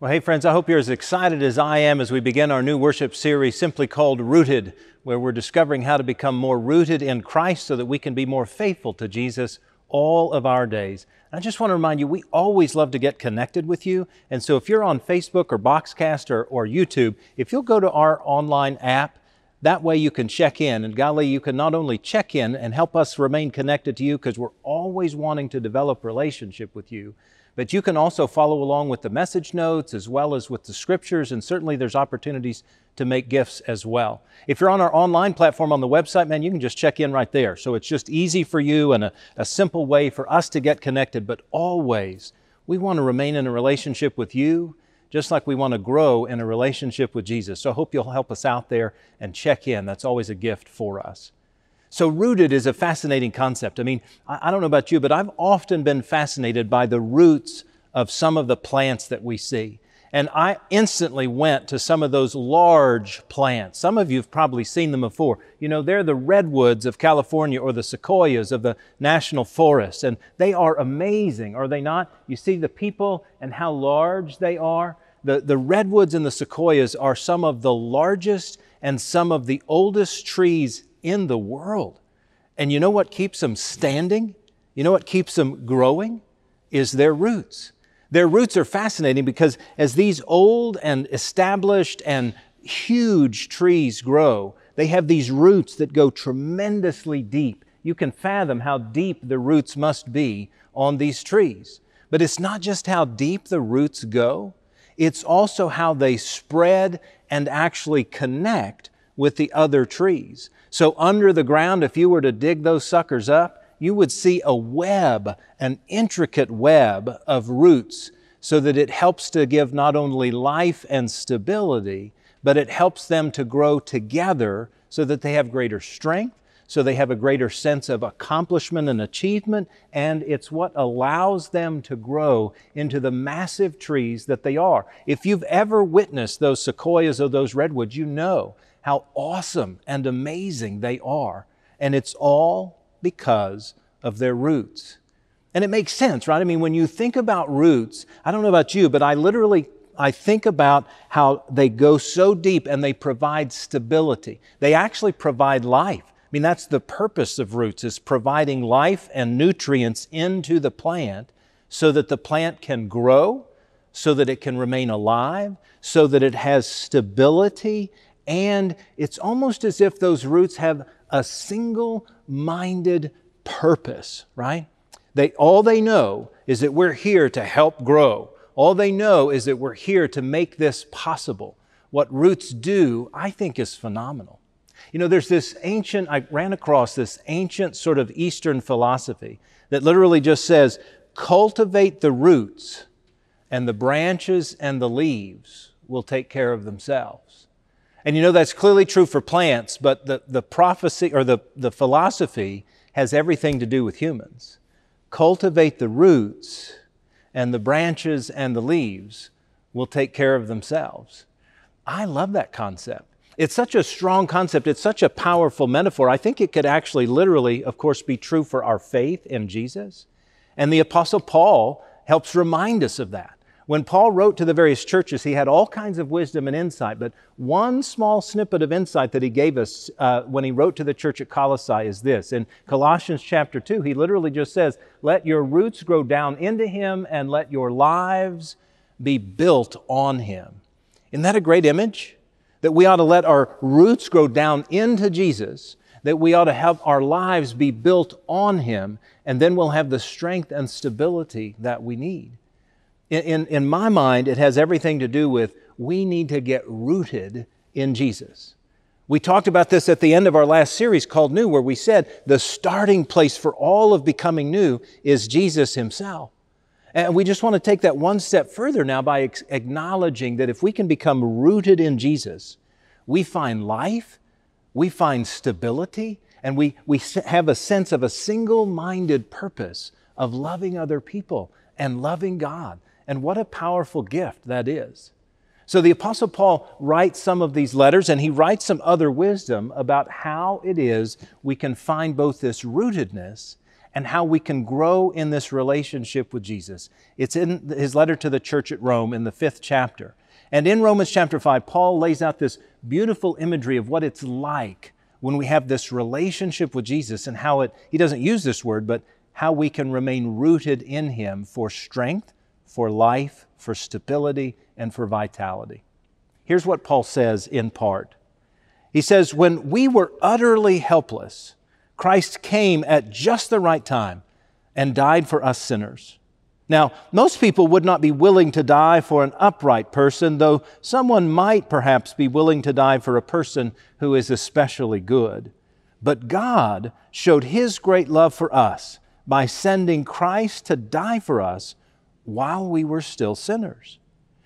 Well, hey, friends, I hope you're as excited as I am as we begin our new worship series simply called Rooted, where we're discovering how to become more rooted in Christ so that we can be more faithful to Jesus all of our days. I just want to remind you, we always love to get connected with you. And so if you're on Facebook or Boxcast or, or YouTube, if you'll go to our online app, that way you can check in. And golly, you can not only check in and help us remain connected to you because we're always wanting to develop relationship with you, but you can also follow along with the message notes as well as with the scriptures, and certainly there's opportunities to make gifts as well. If you're on our online platform on the website, man, you can just check in right there. So it's just easy for you and a, a simple way for us to get connected, but always we want to remain in a relationship with you just like we want to grow in a relationship with Jesus. So I hope you'll help us out there and check in. That's always a gift for us. So, rooted is a fascinating concept. I mean, I, don't know about you, but I've often been fascinated by the roots of some of the plants that we see. And I instantly went to some of those large plants. Some of you have probably seen them before. You know, they're the redwoods of California or the sequoias of the national forest. And they are amazing, are they not? You see the people and how large they are. The, the redwoods and the sequoias are some of the largest and some of the oldest trees in the world. And you know what keeps them standing? You know what keeps them growing? Is their roots. Their roots are fascinating because as these old and established and huge trees grow, they have these roots that go tremendously deep. You can fathom how deep the roots must be on these trees. But it's not just how deep the roots go, it's also how they spread and actually connect with the other trees. So, under the ground, if you were to dig those suckers up, you would see a web, an intricate web of roots, so that it helps to give not only life and stability, but it helps them to grow together so that they have greater strength, so they have a greater sense of accomplishment and achievement, and it's what allows them to grow into the massive trees that they are. If you've ever witnessed those sequoias or those redwoods, you know how awesome and amazing they are. And it's all because of their roots. And it makes sense, right? I mean, when you think about roots, I don't know about you, but I literally I think about how they go so deep and they provide stability. They actually provide life. I mean, that's the purpose of roots is providing life and nutrients into the plant so that the plant can grow, so that it can remain alive, so that it has stability and it's almost as if those roots have a single minded purpose, right? They, all they know is that we're here to help grow. All they know is that we're here to make this possible. What roots do, I think, is phenomenal. You know, there's this ancient, I ran across this ancient sort of Eastern philosophy that literally just says, cultivate the roots, and the branches and the leaves will take care of themselves. And you know that's clearly true for plants, but the, the prophecy or the, the philosophy has everything to do with humans. Cultivate the roots, and the branches and the leaves will take care of themselves. I love that concept. It's such a strong concept. It's such a powerful metaphor. I think it could actually literally, of course, be true for our faith in Jesus. And the Apostle Paul helps remind us of that. When Paul wrote to the various churches, he had all kinds of wisdom and insight, but one small snippet of insight that he gave us uh, when he wrote to the church at Colossae is this. In Colossians chapter 2, he literally just says, Let your roots grow down into him and let your lives be built on him. Isn't that a great image? That we ought to let our roots grow down into Jesus, that we ought to have our lives be built on him, and then we'll have the strength and stability that we need. In, in, in my mind, it has everything to do with we need to get rooted in Jesus. We talked about this at the end of our last series called New, where we said the starting place for all of becoming new is Jesus Himself. And we just want to take that one step further now by ex- acknowledging that if we can become rooted in Jesus, we find life, we find stability, and we, we have a sense of a single minded purpose of loving other people and loving God and what a powerful gift that is. So the Apostle Paul writes some of these letters and he writes some other wisdom about how it is we can find both this rootedness and how we can grow in this relationship with Jesus. It's in his letter to the church at Rome in the fifth chapter. And in Romans chapter 5, Paul lays out this beautiful imagery of what it's like when we have this relationship with Jesus and how it, he doesn't use this word, but how we can remain rooted in him for strength, for life, for stability, and for vitality. Here's what Paul says in part He says, When we were utterly helpless, Christ came at just the right time and died for us sinners. Now, most people would not be willing to die for an upright person, though someone might perhaps be willing to die for a person who is especially good. But God showed His great love for us by sending Christ to die for us while we were still sinners.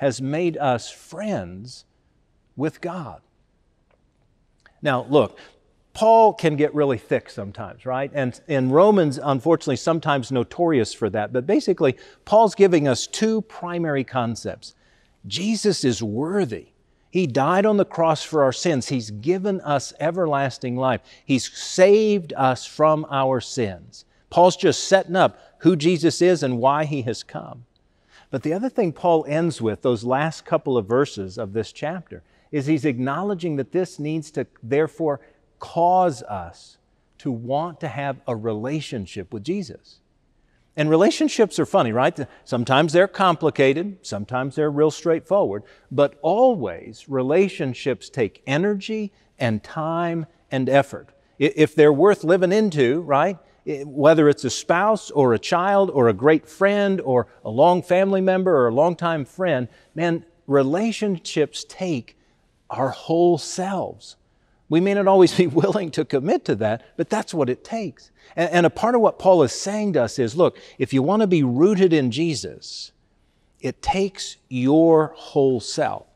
has made us friends with God. Now, look, Paul can get really thick sometimes, right? And, and Romans, unfortunately, sometimes notorious for that. But basically, Paul's giving us two primary concepts Jesus is worthy. He died on the cross for our sins. He's given us everlasting life. He's saved us from our sins. Paul's just setting up who Jesus is and why he has come. But the other thing Paul ends with, those last couple of verses of this chapter, is he's acknowledging that this needs to therefore cause us to want to have a relationship with Jesus. And relationships are funny, right? Sometimes they're complicated, sometimes they're real straightforward, but always relationships take energy and time and effort. If they're worth living into, right? Eh, whether it's a spouse or a child or a great friend or a long family member or a longtime friend, man, relationships take our whole selves. We may not always be willing to commit to that, but that's what it takes. And, and, a part of what Paul is saying to us is look, if you want to be rooted in Jesus, it takes your whole self.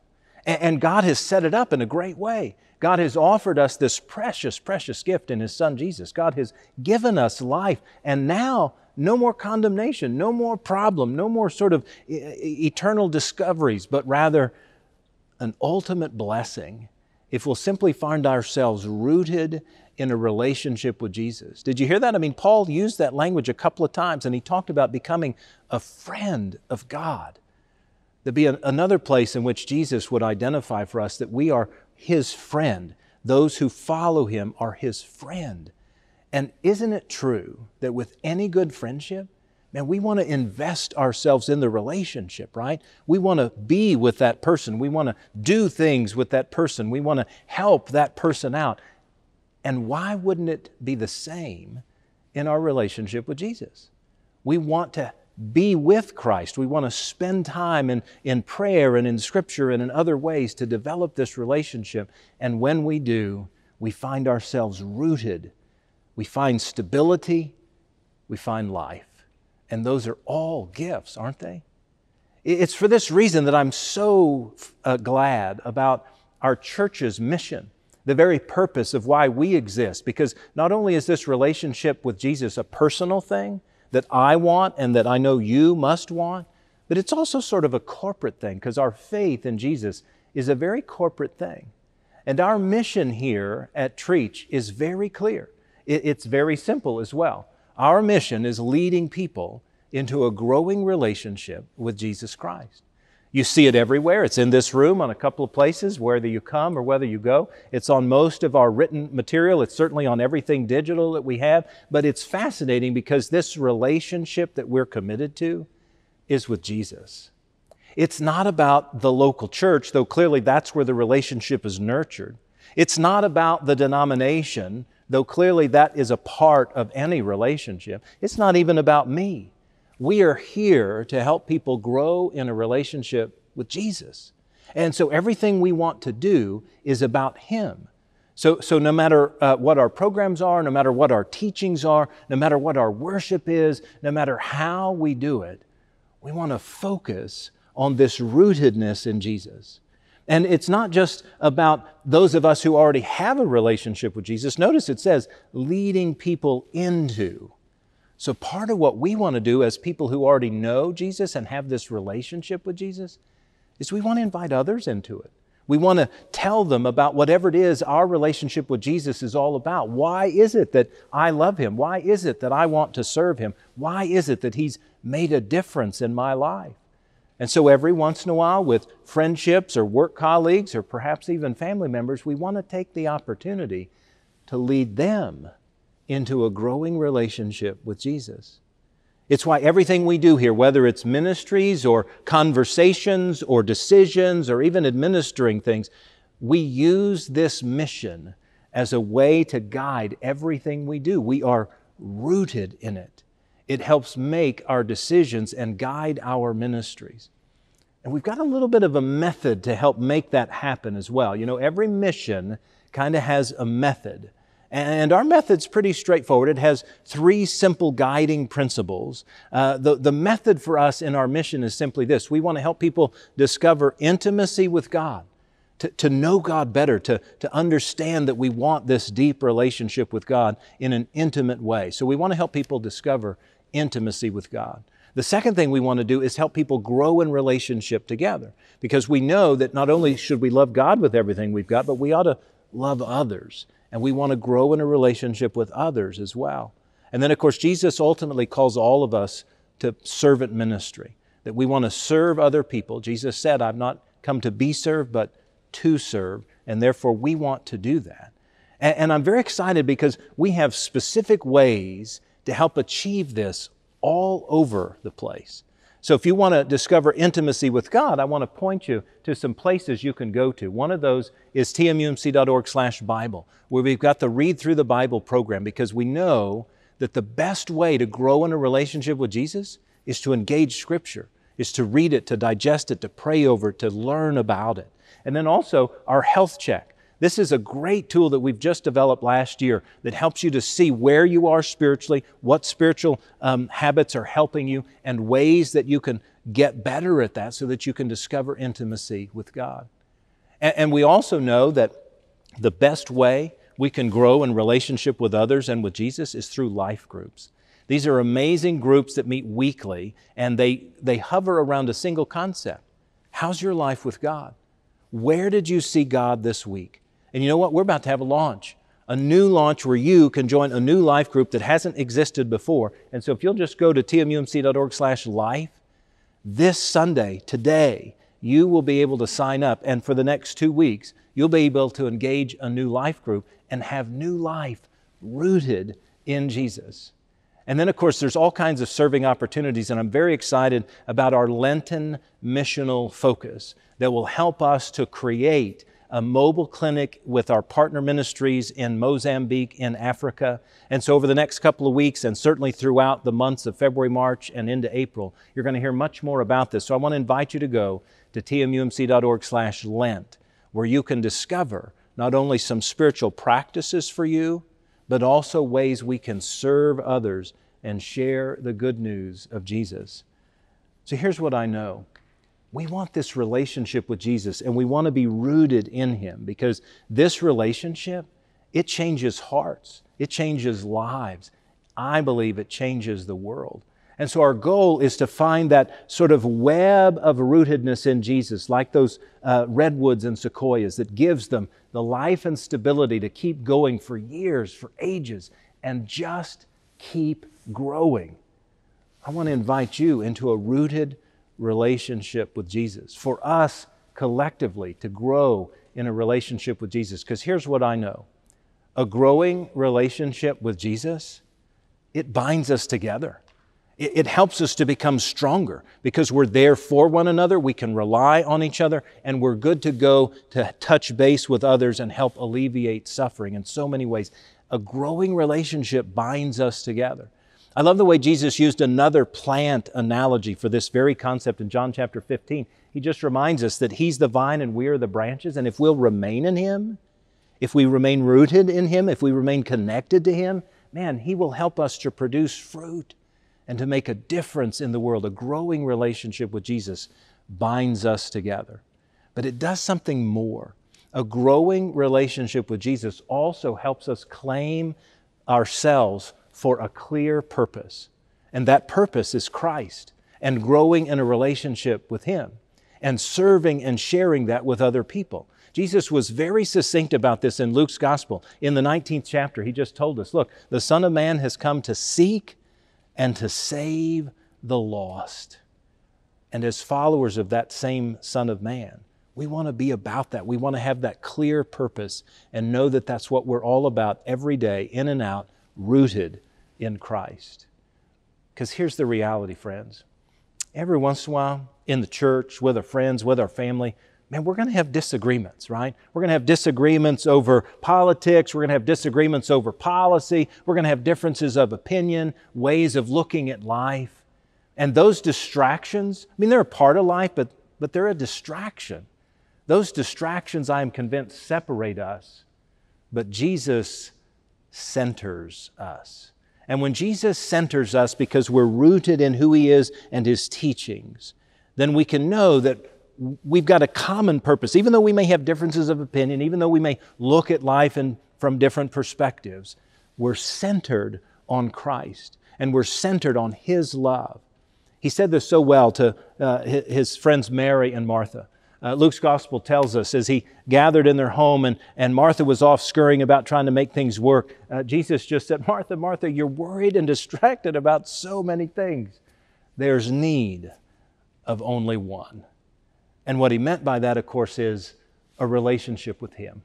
And, God has set it up in a great way. God has offered us this precious, precious gift in His Son Jesus. God has given us life. And now, no more condemnation, no more problem, no more sort of eternal discoveries, but rather an ultimate blessing if we'll simply find ourselves rooted in a relationship with Jesus. Did you hear that? I mean, Paul used that language a couple of times and he talked about becoming a friend of God. There'd be another place in which Jesus would identify for us that we are his friend. Those who follow him are his friend. And isn't it true that with any good friendship, man, we want to invest ourselves in the relationship, right? We want to be with that person. We want to do things with that person. We want to help that person out. And why wouldn't it be the same in our relationship with Jesus? We want to be with Christ. We want to spend time in, in prayer and in Scripture and in other ways to develop this relationship. And when we do, we find ourselves rooted. We find stability. We find life. And those are all gifts, aren't they? It's for this reason that I'm so uh, glad about our church's mission, the very purpose of why we exist, because not only is this relationship with Jesus a personal thing that I want and that I know you must want, but it's also sort of a corporate thing, because our faith in Jesus is a very corporate thing. And our mission here at Trietsch is very clear. It's very simple as well. Our mission is leading people into a growing relationship with Jesus Christ. You see it everywhere. It's in this room on a couple of places, whether you come or whether you go. It's on most of our written material. It's certainly on everything digital that we have. But it's fascinating because this relationship that we're committed to is with Jesus. It's not about the local church, though clearly that's where the relationship is nurtured. It's not about the denomination, though clearly that is a part of any relationship. It's not even about me. We are here to help people grow in a relationship with Jesus. And so everything we want to do is about Him. So, so no matter uh, what our programs are, no matter what our teachings are, no matter what our worship is, no matter how we do it, we want to focus on this rootedness in Jesus. And it's not just about those of us who already have a relationship with Jesus. Notice it says leading people into. So, part of what we want to do as people who already know Jesus and have this relationship with Jesus is we want to invite others into it. We want to tell them about whatever it is our relationship with Jesus is all about. Why is it that I love Him? Why is it that I want to serve Him? Why is it that He's made a difference in my life? And so, every once in a while, with friendships or work colleagues or perhaps even family members, we want to take the opportunity to lead them into a growing relationship with Jesus. It's why everything we do here, whether it's ministries or conversations or decisions or even administering things, we use this mission as a way to guide everything we do. We are rooted in it. It helps make our decisions and guide our ministries. And we've got a little bit of a method to help make that happen as well. You know, every mission kind of has a method. And our method's pretty straightforward. It has three simple guiding principles. Uh, the, the method for us in our mission is simply this we want to help people discover intimacy with God, to, to know God better, to, to understand that we want this deep relationship with God in an intimate way. So we want to help people discover intimacy with God. The second thing we want to do is help people grow in relationship together because we know that not only should we love God with everything we've got, but we ought to love others and we want to grow in a relationship with others as well. And then, of course, Jesus ultimately calls all of us to servant ministry, that we want to serve other people. Jesus said, I've not come to be served, but to serve, and therefore we want to do that. And, and I'm very excited because we have specific ways to help achieve this all over the place. So if you want to discover intimacy with God, I want to point you to some places you can go to. One of those is tmumc.org slash Bible, where we've got the read through the Bible program because we know that the best way to grow in a relationship with Jesus is to engage scripture, is to read it, to digest it, to pray over it, to learn about it. And then also our health check. This is a great tool that we've just developed last year that helps you to see where you are spiritually, what spiritual um, habits are helping you, and ways that you can get better at that so that you can discover intimacy with God. And, and we also know that the best way we can grow in relationship with others and with Jesus is through life groups. These are amazing groups that meet weekly and they, they hover around a single concept. How's your life with God? Where did you see God this week? And you know what? We're about to have a launch, a new launch where you can join a new life group that hasn't existed before. And so if you'll just go to tmumc.org slash life, this Sunday, today, you will be able to sign up and for the next 2 weeks, you'll be able to engage a new life group and have new life rooted in Jesus. And then, of course, there's all kinds of serving opportunities, and I'm very excited about our Lenten missional focus that will help us to create a mobile clinic with our partner ministries in Mozambique, in Africa. And so, over the next couple of weeks, and certainly throughout the months of February, March, and into April, you're going to hear much more about this. So, I want to invite you to go to tmumc.org/slash Lent, where you can discover not only some spiritual practices for you, but also ways we can serve others and share the good news of Jesus. So, here's what I know we want this relationship with Jesus and we want to be rooted in Him because this relationship, it changes hearts, it changes lives. I believe it changes the world. And so our goal is to find that sort of web of rootedness in Jesus, like those uh, redwoods and sequoias, that gives them the life and stability to keep going for years, for ages, and just keep growing. I want to invite you into a rooted relationship with Jesus, for us collectively to grow in a relationship with Jesus. Because here's what I know a growing relationship with Jesus, it binds us together. It, it helps us to become stronger because we're there for one another. We can rely on each other, and we're good to go to touch base with others and help alleviate suffering in so many ways. A growing relationship binds us together. I love the way Jesus used another plant analogy for this very concept in John chapter 15. He just reminds us that He's the vine and we are the branches, and if we'll remain in Him, if we remain rooted in Him, if we remain connected to Him, man, He will help us to produce fruit and to make a difference in the world. A growing relationship with Jesus binds us together. But it does something more. A growing relationship with Jesus also helps us claim ourselves for a clear purpose. And that purpose is Christ and growing in a relationship with Him and serving and sharing that with other people. Jesus was very succinct about this in Luke's gospel. In the 19th chapter, he just told us look, the Son of Man has come to seek and to save the lost. And as followers of that same Son of Man, we want to be about that. We want to have that clear purpose and know that that's what we're all about every day, in and out, rooted in Christ. Because here's the reality, friends. Every once in a while, in the church, with our friends, with our family, man, we're going to have disagreements, right? We're going to have disagreements over politics. We're going to have disagreements over policy. We're going to have differences of opinion, ways of looking at life. And those distractions, I mean, they're a part of life, but, but they're a distraction. Those distractions, I am convinced, separate us. But Jesus centers us. And when Jesus centers us because we're rooted in who He is and His teachings, then we can know that we've got a common purpose. Even though we may have differences of opinion, even though we may look at life in, from different perspectives, we're centered on Christ and we're centered on His love. He said this so well to uh, his friends Mary and Martha. Uh, Luke's gospel tells us as he gathered in their home and, and Martha was off scurrying about trying to make things work, uh, Jesus just said, Martha, Martha, you're worried and distracted about so many things. There's need of only one. And what he meant by that, of course, is a relationship with him,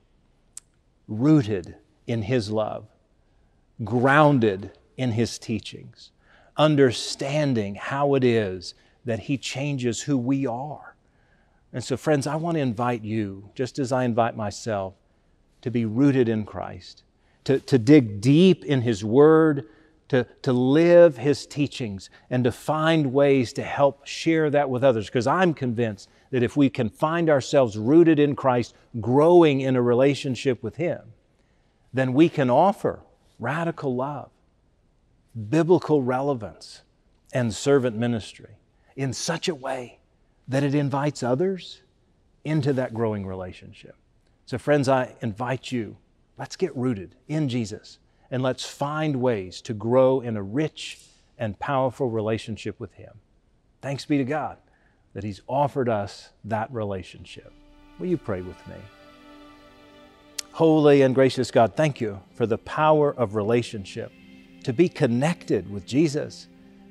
rooted in his love, grounded in his teachings, understanding how it is that he changes who we are. And so, friends, I want to invite you, just as I invite myself, to be rooted in Christ, to, to dig deep in His Word, to, to live His teachings, and to find ways to help share that with others. Because I'm convinced that if we can find ourselves rooted in Christ, growing in a relationship with Him, then we can offer radical love, biblical relevance, and servant ministry in such a way that it invites others into that growing relationship. So, friends, I invite you, let's get rooted in Jesus and let's find ways to grow in a rich and powerful relationship with Him. Thanks be to God that He's offered us that relationship. Will you pray with me? Holy and gracious God, thank you for the power of relationship, to be connected with Jesus,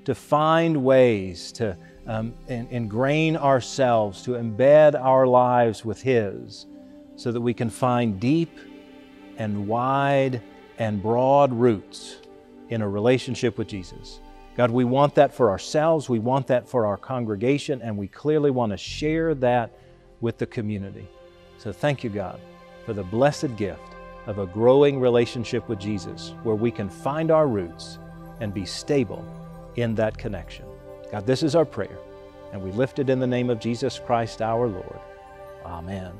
to find ways to um, ingrain ourselves, to embed our lives with His, so that we can find deep and wide and broad roots in a relationship with Jesus. God, we want that for ourselves, we want that for our congregation, and we clearly want to share that with the community. So thank you, God, for the blessed gift of a growing relationship with Jesus where we can find our roots and be stable in that connection. God, this is our prayer, and we lift it in the name of Jesus Christ our Lord. Amen.